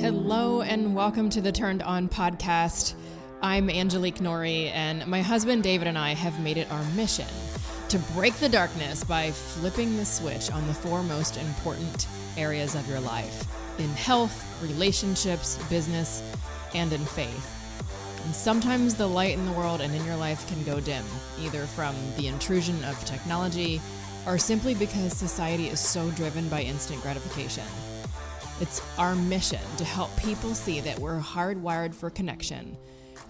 Hello, and welcome to the Turned On podcast. I'm Angelique Norrie, and my husband David and I have made it our mission to break the darkness by flipping the switch on the four most important areas of your life in health, relationships, business, and in faith. And sometimes the light in the world and in your life can go dim, either from the intrusion of technology or simply because society is so driven by instant gratification. It's our mission to help people see that we're hardwired for connection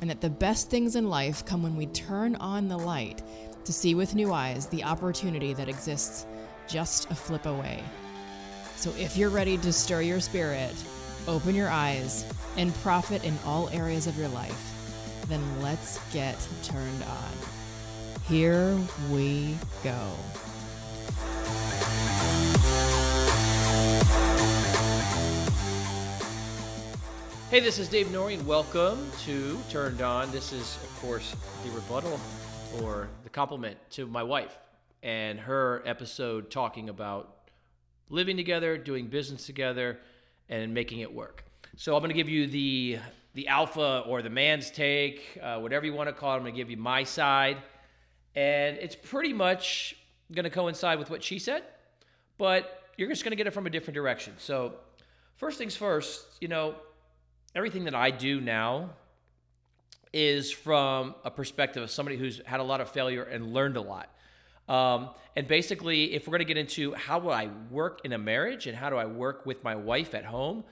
and that the best things in life come when we turn on the light to see with new eyes the opportunity that exists just a flip away. So if you're ready to stir your spirit, open your eyes, and profit in all areas of your life, then let's get turned on. Here we go. Hey, this is Dave Norrie, and welcome to Turned On. This is, of course, the rebuttal or the compliment to my wife and her episode talking about living together, doing business together, and making it work. So I'm going to give you the the alpha or the man's take, uh, whatever you want to call it. I'm going to give you my side, and it's pretty much going to coincide with what she said, but you're just going to get it from a different direction. So first things first, you know everything that I do now is from a perspective of somebody who's had a lot of failure and learned a lot. Um, and basically, if we're going to get into how do I work in a marriage and how do I work with my wife at home,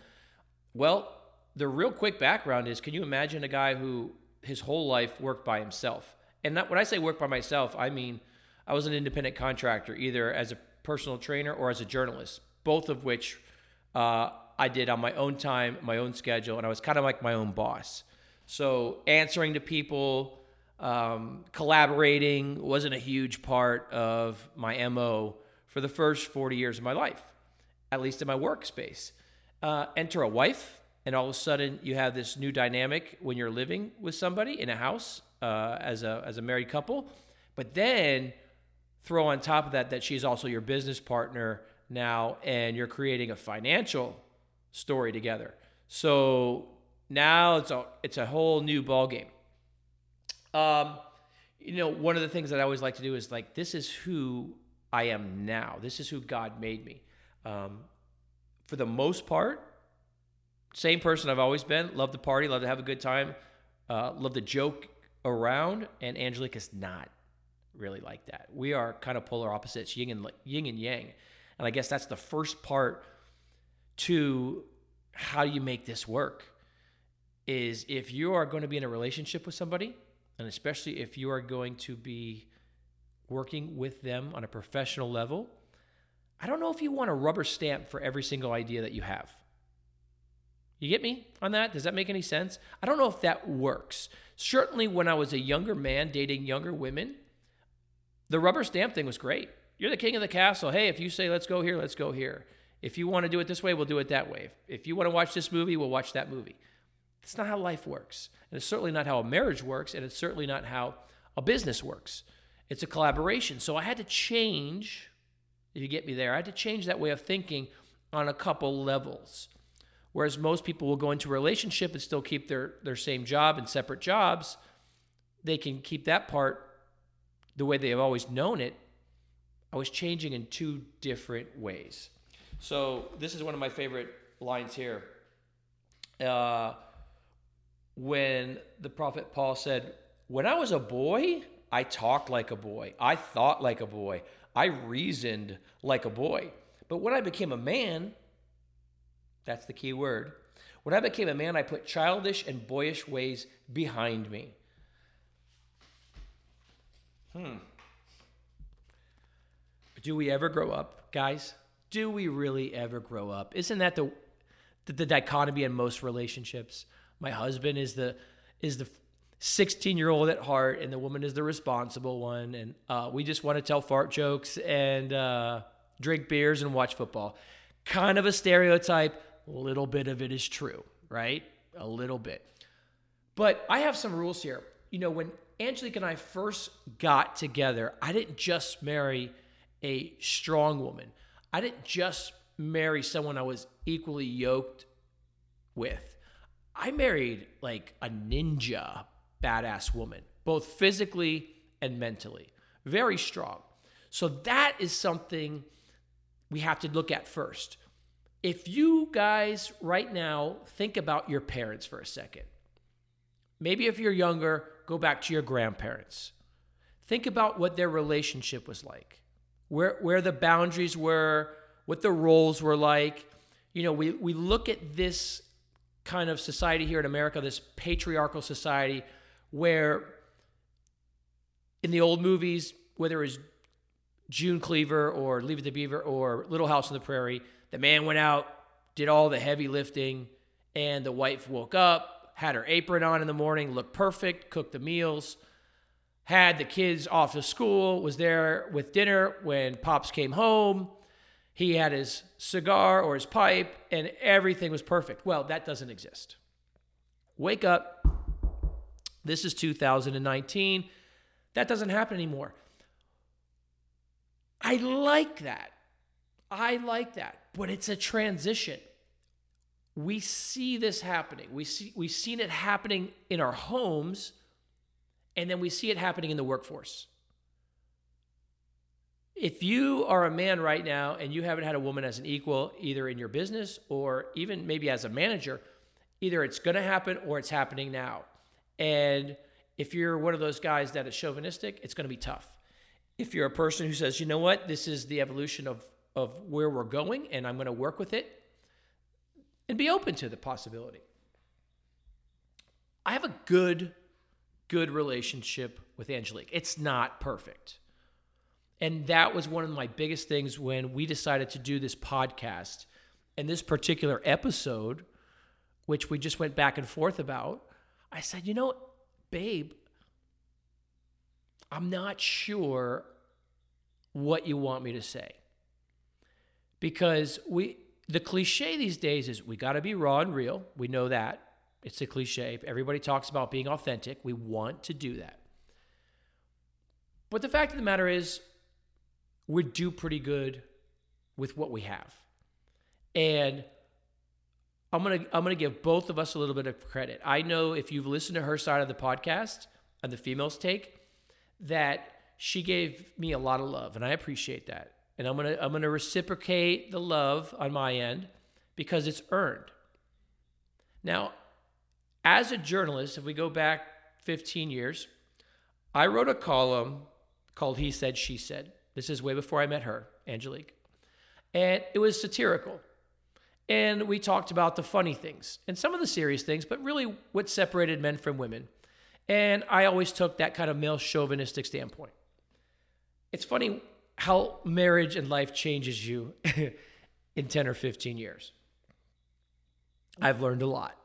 well, the real quick background is can you imagine a guy who his whole life worked by himself? And not, when I say work by myself, I mean I was an independent contractor, either as a personal trainer or as a journalist, both of which uh, I did on my own time, my own schedule, and I was kind of like my own boss. So answering to people, um, collaborating wasn't a huge part of my MO for the first 40 years of my life, at least in my workspace. Uh, enter a wife, and all of a sudden you have this new dynamic when you're living with somebody in a house uh, as, a, as a married couple. But then throw on top of that that she's also your business partner now, and you're creating a financial story together. So now it's a it's a whole new ball game. Um, you know, one of the things that I always like to do is like this is who I am now. This is who God made me. Um, for the most part, same person I've always been. Love to party, love to have a good time, uh, love to joke around. And Angelique is not really like that. We are kind of polar opposites, yin and yin and yang. And I guess that's the first part to how you make this work is if you are going to be in a relationship with somebody, and especially if you are going to be working with them on a professional level, I don't know if you want a rubber stamp for every single idea that you have. You get me on that? Does that make any sense? I don't know if that works. Certainly, when I was a younger man dating younger women, the rubber stamp thing was great. You're the king of the castle. Hey, if you say let's go here, let's go here. If you want to do it this way, we'll do it that way. If you want to watch this movie, we'll watch that movie. It's not how life works. And it's certainly not how a marriage works. And it's certainly not how a business works. It's a collaboration. So I had to change, if you get me there, I had to change that way of thinking on a couple levels. Whereas most people will go into a relationship and still keep their, their same job and separate jobs, they can keep that part the way they have always known it. I was changing in two different ways. So this is one of my favorite lines here. Uh, when the prophet Paul said, When I was a boy, I talked like a boy. I thought like a boy. I reasoned like a boy. But when I became a man, that's the key word. When I became a man, I put childish and boyish ways behind me. Hmm. Do we ever grow up, guys? Do we really ever grow up? Isn't that the, the the, dichotomy in most relationships? My husband is the is the 16 year old at heart, and the woman is the responsible one, and uh, we just want to tell fart jokes and uh, drink beers and watch football. Kind of a stereotype. A little bit of it is true, right? A little bit. But I have some rules here. You know, when Angelique and I first got together, I didn't just marry a strong woman. I didn't just marry someone I was equally yoked with. I married like a ninja badass woman, both physically and mentally. Very strong. So that is something we have to look at first. If you guys right now think about your parents for a second, maybe if you're younger, go back to your grandparents. Think about what their relationship was like, where, where the boundaries were, what the roles were like. You know, we, we look at this kind of society here in America, this patriarchal society, where in the old movies, whether it was June Cleaver or Leave It to Beaver or Little House on the Prairie, the man went out, did all the heavy lifting, and the wife woke up, had her apron on in the morning, looked perfect, cooked the meals, had the kids off to school, was there with dinner when Pops came home. He had his cigar or his pipe, and everything was perfect. Well, that doesn't exist. Wake up. This is 2019. That doesn't happen anymore. I like that. I like that. But it's a transition. We see this happening. We see we've seen it happening in our homes and then we see it happening in the workforce. If you are a man right now and you haven't had a woman as an equal either in your business or even maybe as a manager, either it's going to happen or it's happening now. And if you're one of those guys that is chauvinistic, it's going to be tough. If you're a person who says, you know what, this is the evolution of, of where we're going and I'm going to work with it, and be open to the possibility. I have a good, good relationship with Angelique. It's not perfect. And that was one of my biggest things when we decided to do this podcast. And this particular episode, which we just went back and forth about, I said, you know, babe, I'm not sure what you want me to say. Because we the cliche these days is we got to be raw and real. We know that. It's a cliche. Everybody talks about being authentic. We want to do that. But the fact of the matter is we do pretty good with what we have. And I'm going to I'm going to give both of us a little bit of credit. I know if you've listened to her side of the podcast and the females take that she gave me a lot of love and I appreciate that. And I'm going to I'm going to reciprocate the love on my end because it's earned. Now, as a journalist, if we go back 15 years, I wrote a column called He Said She Said. This is way before I met her, Angelique. And it was satirical. And we talked about the funny things and some of the serious things, but really what separated men from women. And I always took that kind of male chauvinistic standpoint. It's funny how marriage and life changes you in 10 or 15 years. I've learned a lot.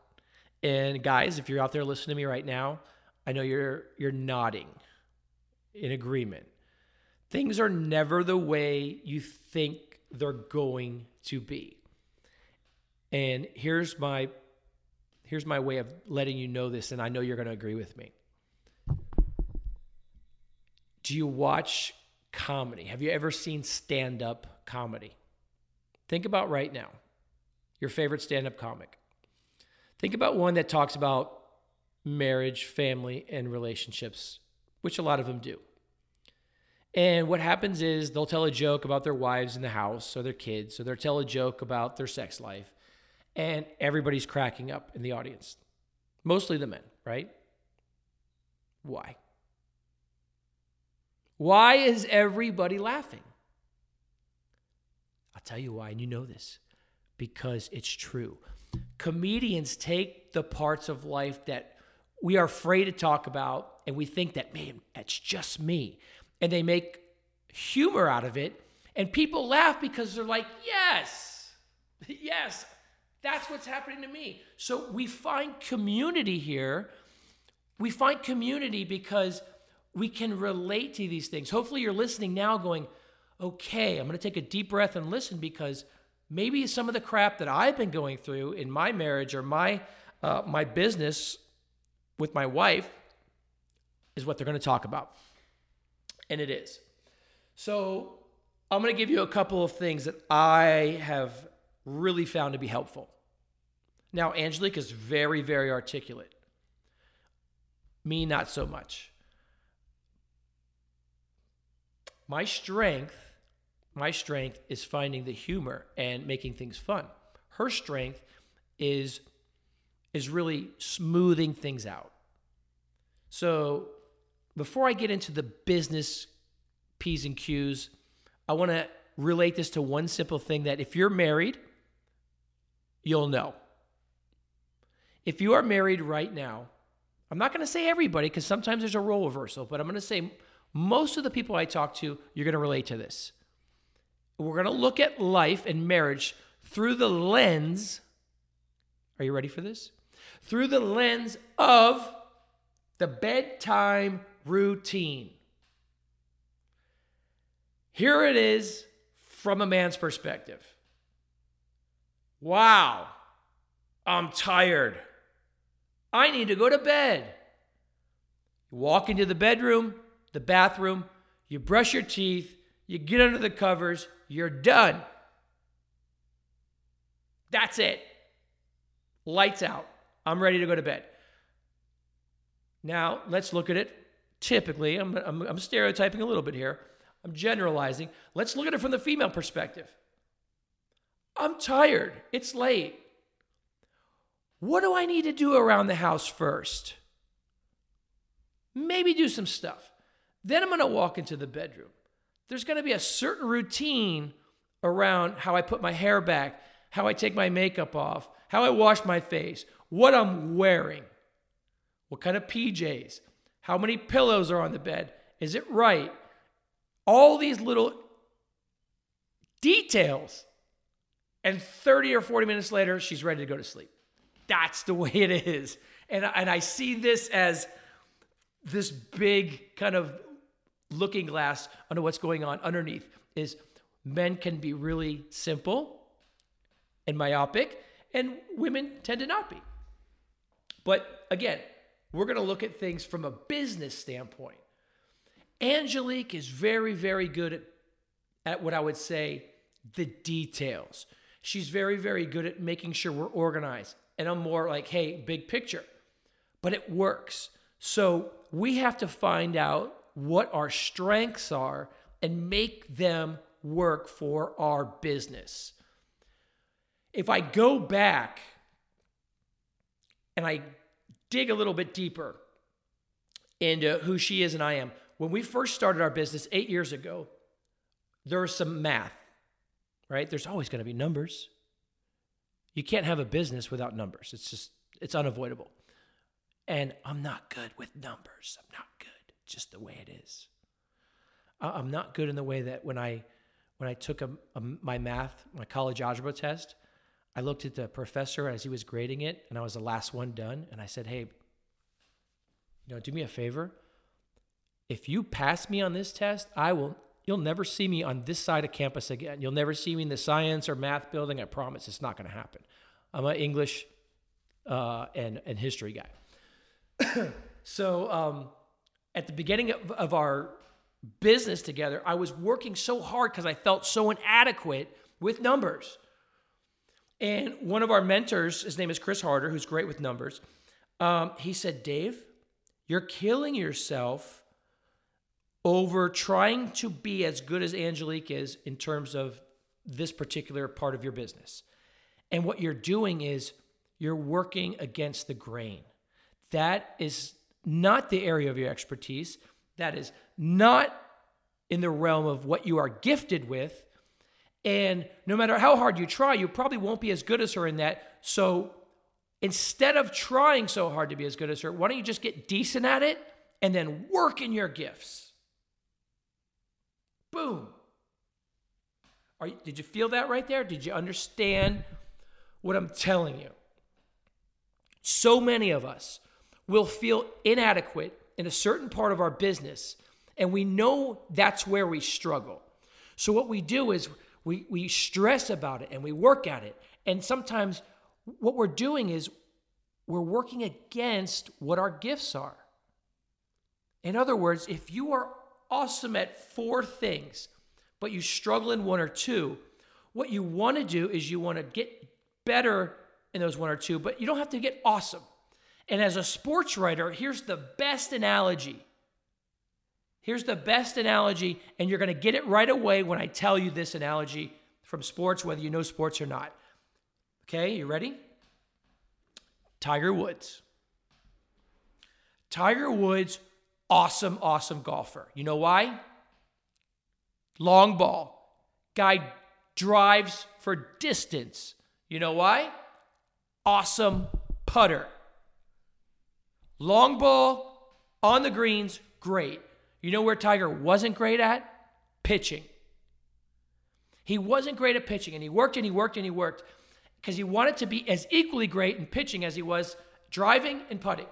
And guys, if you're out there listening to me right now, I know you're you're nodding in agreement. Things are never the way you think they're going to be. And here's my here's my way of letting you know this and I know you're going to agree with me. Do you watch comedy? Have you ever seen stand up comedy? Think about right now your favorite stand up comic. Think about one that talks about marriage, family, and relationships, which a lot of them do. And what happens is they'll tell a joke about their wives in the house or their kids, or they'll tell a joke about their sex life, and everybody's cracking up in the audience. Mostly the men, right? Why? Why is everybody laughing? I'll tell you why, and you know this because it's true. Comedians take the parts of life that we are afraid to talk about, and we think that, man, that's just me. And they make humor out of it, and people laugh because they're like, yes, yes, that's what's happening to me. So we find community here. We find community because we can relate to these things. Hopefully, you're listening now going, okay, I'm going to take a deep breath and listen because maybe some of the crap that I've been going through in my marriage or my, uh, my business with my wife is what they're going to talk about. And it is. So, I'm going to give you a couple of things that I have really found to be helpful. Now, Angelique is very, very articulate. Me, not so much. My strength, my strength is finding the humor and making things fun. Her strength is is really smoothing things out. So, before I get into the business P's and Q's, I want to relate this to one simple thing that if you're married, you'll know. If you are married right now, I'm not going to say everybody because sometimes there's a role reversal, but I'm going to say most of the people I talk to, you're going to relate to this. We're going to look at life and marriage through the lens. Are you ready for this? Through the lens of the bedtime routine. Here it is from a man's perspective. Wow, I'm tired. I need to go to bed. You walk into the bedroom, the bathroom, you brush your teeth, you get under the covers, you're done. That's it. Lights out. I'm ready to go to bed. Now, let's look at it typically. I'm, I'm, I'm stereotyping a little bit here. I'm generalizing. Let's look at it from the female perspective. I'm tired. It's late. What do I need to do around the house first? Maybe do some stuff. Then I'm going to walk into the bedroom. There's going to be a certain routine around how I put my hair back, how I take my makeup off, how I wash my face, what I'm wearing, what kind of PJs, how many pillows are on the bed, is it right? All these little details. And 30 or 40 minutes later, she's ready to go to sleep that's the way it is. And, and I see this as this big kind of looking glass under what's going on underneath is men can be really simple and myopic and women tend to not be. But again, we're going to look at things from a business standpoint. Angelique is very, very good at, at what I would say the details. She's very, very good at making sure we're organized and I'm more like, hey, big picture. But it works. So we have to find out what our strengths are and make them work for our business. If I go back and I dig a little bit deeper into who she is and I am, when we first started our business eight years ago, there was some math, right? There's always going to be numbers. You can't have a business without numbers. It's just, it's unavoidable. And I'm not good with numbers. I'm not good. Just the way it is. I'm not good in the way that when I, when I took a, a, my math, my college algebra test, I looked at the professor as he was grading it, and I was the last one done. And I said, "Hey, you know, do me a favor. If you pass me on this test, I will You'll never see me on this side of campus again. You'll never see me in the science or math building. I promise it's not going to happen. I'm an English uh, and, and history guy. so um, at the beginning of, of our business together, I was working so hard because I felt so inadequate with numbers. And one of our mentors, his name is Chris Harder, who's great with numbers, um, he said, Dave, you're killing yourself over trying to be as good as Angelique is in terms of this particular part of your business. And what you're doing is you're working against the grain. That is not the area of your expertise. That is not in the realm of what you are gifted with. And no matter how hard you try, you probably won't be as good as her in that. So instead of trying so hard to be as good as her, why don't you just get decent at it and then work in your gifts? Boom. You, did you feel that right there? Did you understand what I'm telling you? So many of us will feel inadequate in a certain part of our business, and we know that's where we struggle. So, what we do is we, we stress about it and we work at it. And sometimes what we're doing is we're working against what our gifts are. In other words, if you are awesome at four things, but you struggle in one or two, what you want to do is you want to get better in those one or two, but you don't have to get awesome. And as a sports writer, here's the best analogy. Here's the best analogy, and you're going to get it right away when I tell you this analogy from sports, whether you know sports or not. Okay, you ready? Tiger Woods. Tiger Woods, awesome, awesome golfer. You know why? Long ball. Guy drives for distance. You know why? Awesome putter. Long ball on the greens, great. You know where Tiger wasn't great at? Pitching. He wasn't great at pitching, and he worked and he worked and he worked because he wanted to be as equally great in pitching as he was driving and putting.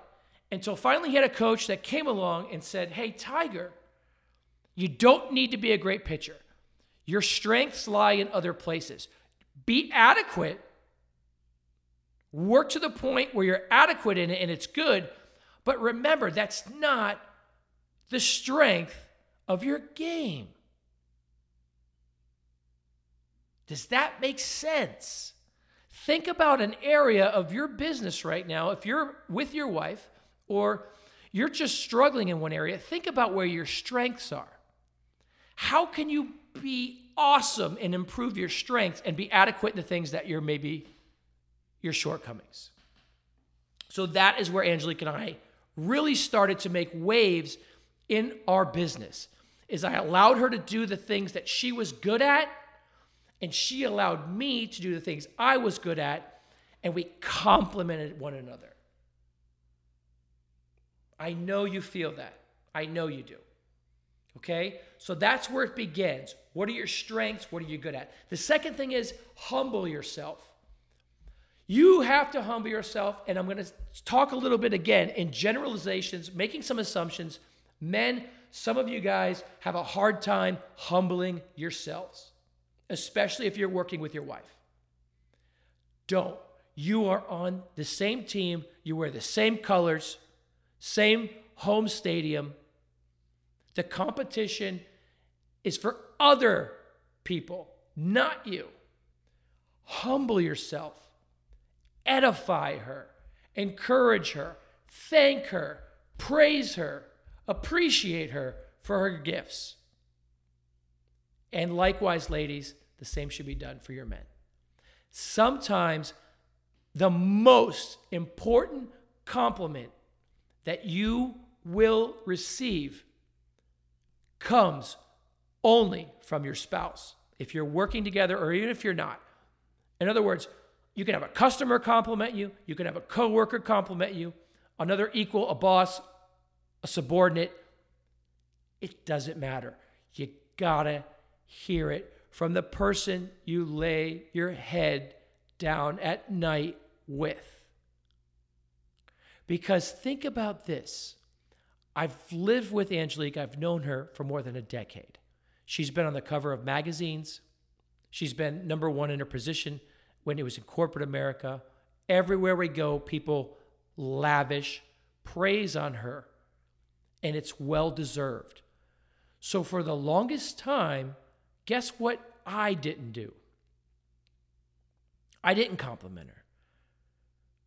Until finally he had a coach that came along and said, Hey, Tiger, you don't need to be a great pitcher. Your strengths lie in other places. Be adequate. Work to the point where you're adequate in it and it's good. But remember, that's not the strength of your game. Does that make sense? Think about an area of your business right now. If you're with your wife or you're just struggling in one area, think about where your strengths are. How can you be awesome and improve your strengths and be adequate in the things that you're maybe your shortcomings? So that is where Angelique and I really started to make waves in our business. Is I allowed her to do the things that she was good at and she allowed me to do the things I was good at and we complemented one another. I know you feel that. I know you do. Okay? So that's where it begins. What are your strengths? What are you good at? The second thing is humble yourself. You have to humble yourself, and I'm going to talk a little bit again in generalizations, making some assumptions. Men, some of you guys have a hard time humbling yourselves, especially if you're working with your wife. Don't. You are on the same team, you wear the same colors, same home stadium. The competition is for other people, not you. Humble yourself, edify her, encourage her, thank her, praise her, appreciate her for her gifts. And likewise, ladies, the same should be done for your men. Sometimes the most important compliment that you will receive comes only from your spouse. If you're working together or even if you're not. In other words, you can have a customer compliment you, you can have a coworker compliment you, another equal, a boss, a subordinate. It doesn't matter. You gotta hear it from the person you lay your head down at night with. Because think about this I've lived with Angelique, I've known her for more than a decade. She's been on the cover of magazines, she's been number one in her position when it was in corporate America. Everywhere we go, people lavish praise on her, and it's well deserved. So, for the longest time, guess what I didn't do? I didn't compliment her.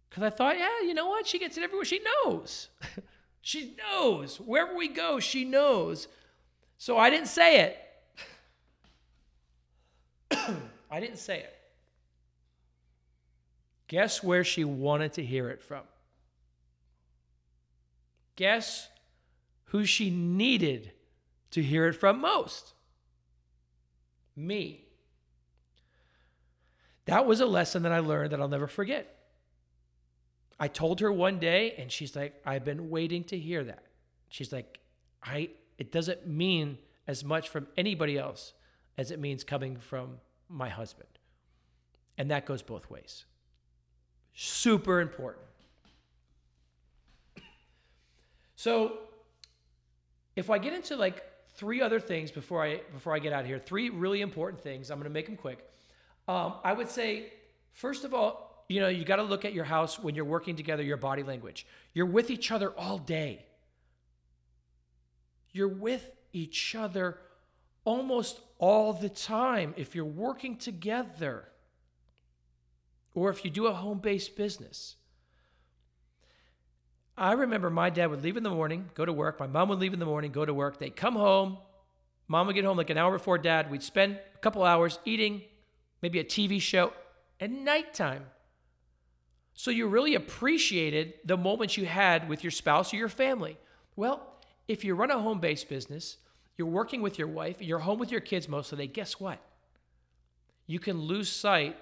Because I thought, yeah, you know what? She gets it everywhere. She knows. she knows. Wherever we go, she knows. So I didn't say it. I didn't say it. Guess where she wanted to hear it from? Guess who she needed to hear it from most? Me. That was a lesson that I learned that I'll never forget. I told her one day, and she's like, I've been waiting to hear that. She's like, I it doesn't mean as much from anybody else as it means coming from my husband. And that goes both ways. Super important. So if I get into like three other things before I before I get out of here, three really important things. I'm going to make them quick. Um, I would say, first of all, you know, you got to look at your house when you're working together, your body language. You're with each other all day. You're with each other almost all the time if you're working together. Or if you do a home based business. I remember my dad would leave in the morning, go to work. My mom would leave in the morning, go to work. They'd come home. Mom would get home like an hour before dad. We'd spend a couple hours eating, maybe a TV show at nighttime. So you really appreciated the moments you had with your spouse or your family. Well, if you run a home based business, you're working with your wife, you're home with your kids most of the day, guess what? You can lose sight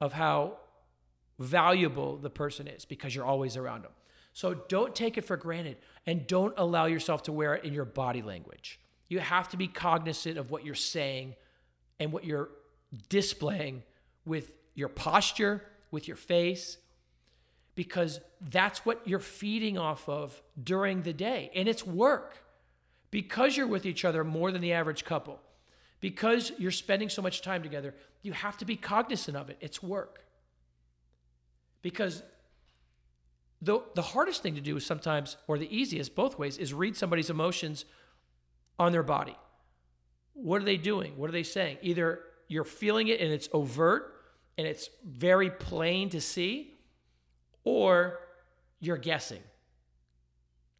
of how valuable the person is because you're always around them. So don't take it for granted and don't allow yourself to wear it in your body language. You have to be cognizant of what you're saying and what you're displaying with your posture, with your face, because that's what you're feeding off of during the day. And it's work. Because you're with each other more than the average couple, because you're spending so much time together, you have to be cognizant of it. It's work. Because the, the hardest thing to do is sometimes, or the easiest, both ways, is read somebody's emotions on their body. What are they doing? What are they saying? Either you're feeling it and it's overt and it's very plain to see, or you're guessing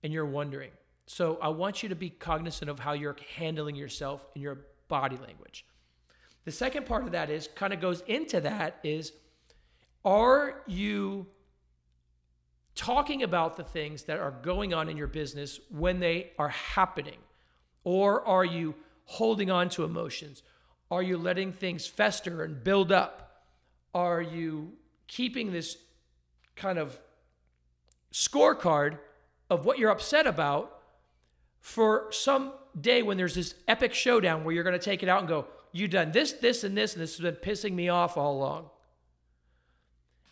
and you're wondering. So I want you to be cognizant of how you're handling yourself in your body language. The second part of that is kind of goes into that is are you talking about the things that are going on in your business when they are happening? Or are you holding on to emotions? Are you letting things fester and build up? Are you keeping this kind of scorecard of what you're upset about for some day when there's this epic showdown where you're going to take it out and go, You've done this, this, and this, and this has been pissing me off all along.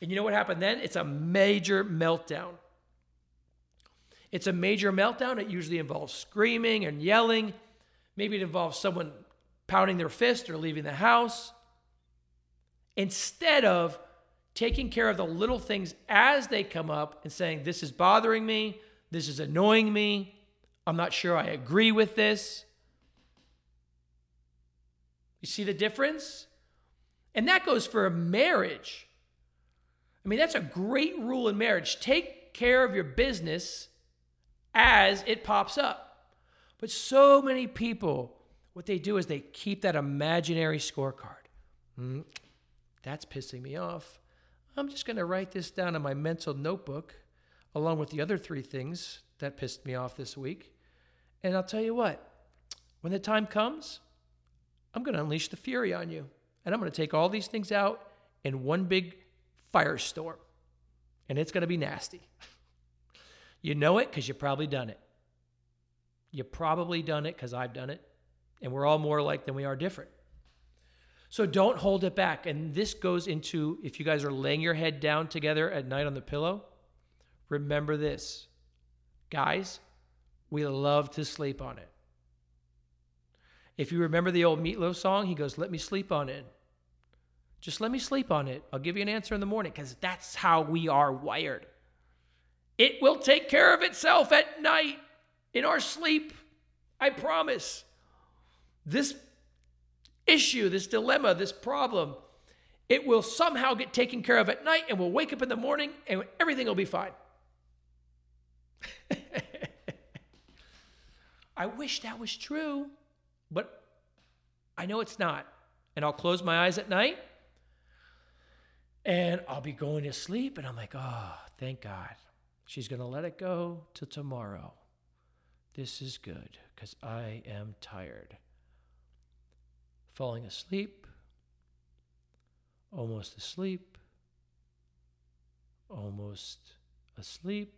And you know what happened then? It's a major meltdown. It's a major meltdown. It usually involves screaming and yelling. Maybe it involves someone pounding their fist or leaving the house. Instead of taking care of the little things as they come up and saying, This is bothering me. This is annoying me. I'm not sure I agree with this. You see the difference? And that goes for a marriage. I mean, that's a great rule in marriage. Take care of your business as it pops up. But so many people, what they do is they keep that imaginary scorecard. Mm, that's pissing me off. I'm just going to write this down in my mental notebook, along with the other three things that pissed me off this week. And I'll tell you what, when the time comes, I'm going to unleash the fury on you. And I'm going to take all these things out in one big firestorm. And it's going to be nasty. you know it because you've probably done it. You've probably done it because I've done it. And we're all more alike than we are different. So don't hold it back. And this goes into if you guys are laying your head down together at night on the pillow, remember this. Guys, we love to sleep on it. If you remember the old Meatloaf song, he goes, Let me sleep on it. Just let me sleep on it. I'll give you an answer in the morning because that's how we are wired. It will take care of itself at night in our sleep. I promise. This issue, this dilemma, this problem, it will somehow get taken care of at night and we'll wake up in the morning and everything will be fine. I wish that was true. But I know it's not. And I'll close my eyes at night and I'll be going to sleep. And I'm like, oh, thank God. She's going to let it go till tomorrow. This is good because I am tired. Falling asleep, almost asleep, almost asleep,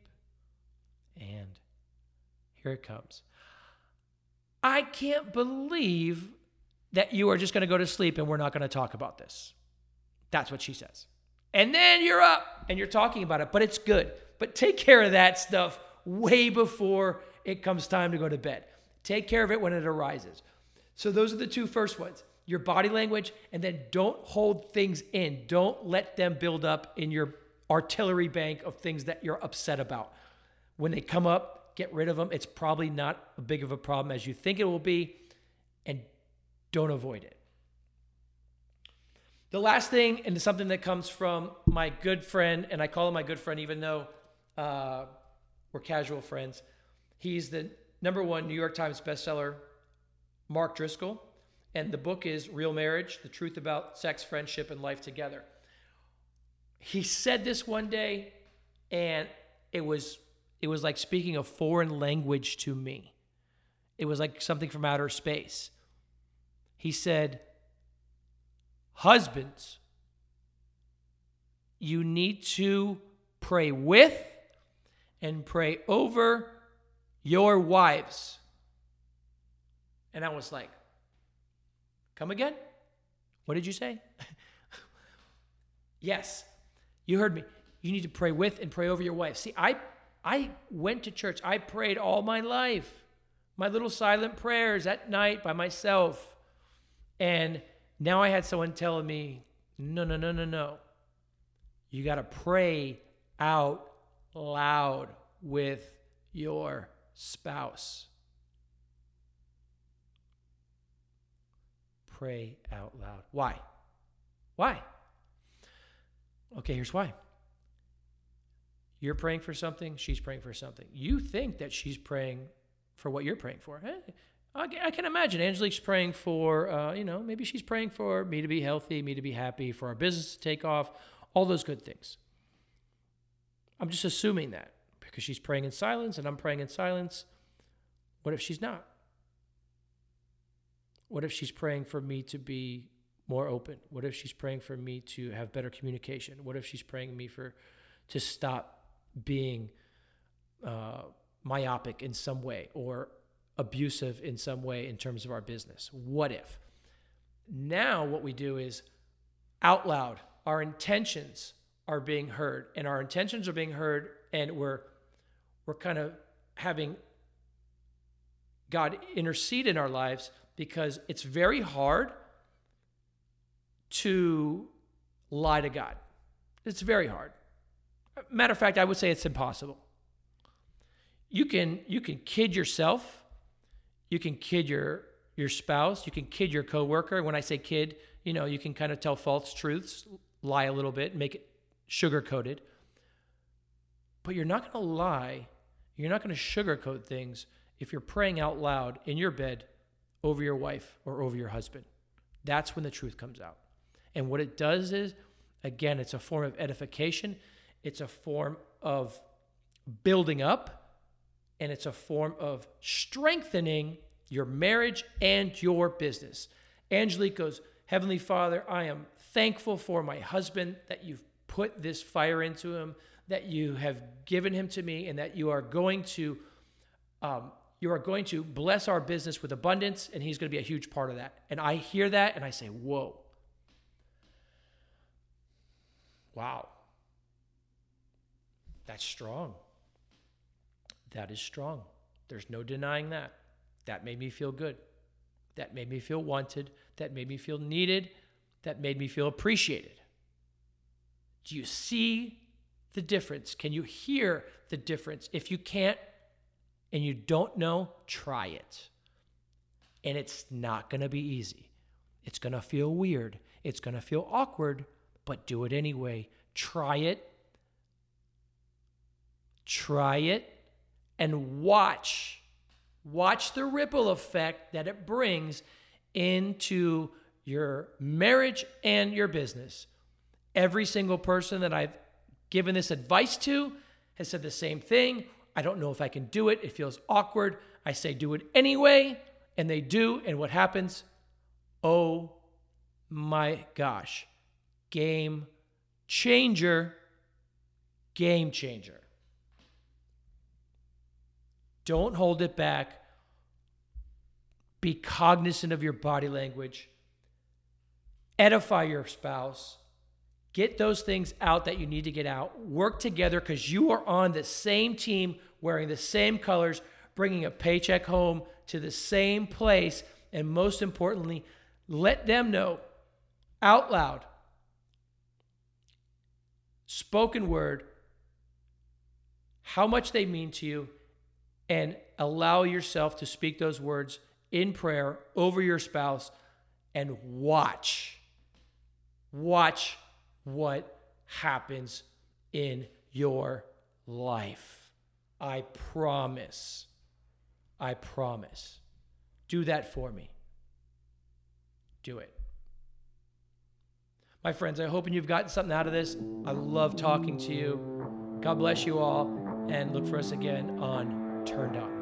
and here it comes. I can't believe that you are just going to go to sleep and we're not going to talk about this. That's what she says. And then you're up and you're talking about it, but it's good. But take care of that stuff way before it comes time to go to bed. Take care of it when it arises. So, those are the two first ones your body language, and then don't hold things in. Don't let them build up in your artillery bank of things that you're upset about. When they come up, get rid of them. It's probably not a big of a problem as you think it will be, and don't avoid it. the last thing, and something that comes from my good friend, and I call him my good friend, even though uh, we're casual friends. He's the number one New York Times bestseller, Mark Driscoll, and the book is Real Marriage: The Truth About Sex, Friendship, and Life Together. He said this one day, and it was it was like speaking a foreign language to me. It was like something from outer space. He said, Husbands, you need to pray with and pray over your wives. And I was like, Come again? What did you say? yes, you heard me. You need to pray with and pray over your wife. See, I I went to church. I prayed all my life. My little silent prayers at night by myself. And now I had someone telling me, no, no, no, no, no. You got to pray out loud with your spouse. Pray out loud. Why? Why? Okay, here's why. You're praying for something, she's praying for something. You think that she's praying for what you're praying for. I can imagine Angelique's praying for, uh, you know, maybe she's praying for me to be healthy, me to be happy, for our business to take off, all those good things. I'm just assuming that because she's praying in silence and I'm praying in silence. What if she's not? What if she's praying for me to be more open? What if she's praying for me to have better communication? What if she's praying me for to stop being uh, myopic in some way or abusive in some way in terms of our business? What if? Now, what we do is out loud, our intentions are being heard, and our intentions are being heard, and we're we're kind of having God intercede in our lives because it's very hard to lie to God. It's very hard. Matter of fact, I would say it's impossible. You can you can kid yourself, you can kid your your spouse, you can kid your coworker. When I say kid, you know, you can kind of tell false truths, lie a little bit, make it sugar coated. But you're not going to lie, you're not going to sugarcoat things if you're praying out loud in your bed over your wife or over your husband. That's when the truth comes out. And what it does is, again, it's a form of edification, it's a form of building up, and it's a form of strengthening your marriage and your business. Angelique goes, Heavenly Father, I am thankful for my husband that you've put this fire into him, that you have given him to me, and that you are going to um, you are going to bless our business with abundance, and he's going to be a huge part of that. And I hear that, and I say, "Whoa, wow, that's strong. That is strong. There's no denying that. That made me feel good. That made me feel wanted. That made me feel needed. That made me feel appreciated. Do you see the difference? Can you hear the difference? If you can't and you don't know, try it. And it's not going to be easy. It's going to feel weird. It's going to feel awkward, but do it anyway. Try it. Try it and watch. Watch the ripple effect that it brings into your marriage and your business. Every single person that I've given this advice to has said the same thing. I don't know if I can do it. It feels awkward. I say, do it anyway. And they do. And what happens? Oh my gosh. Game changer. Game changer. Don't hold it back. Be cognizant of your body language. Edify your spouse. Get those things out that you need to get out. Work together because you are on the same team, wearing the same colors, bringing a paycheck home to the same place. And most importantly, let them know out loud, spoken word, how much they mean to you and allow yourself to speak those words in prayer over your spouse and watch. Watch what happens in your life. I promise. I promise. Do that for me. Do it. My friends, I hope you've gotten something out of this. I love talking to you. God bless you all, and look for us again on Turned On.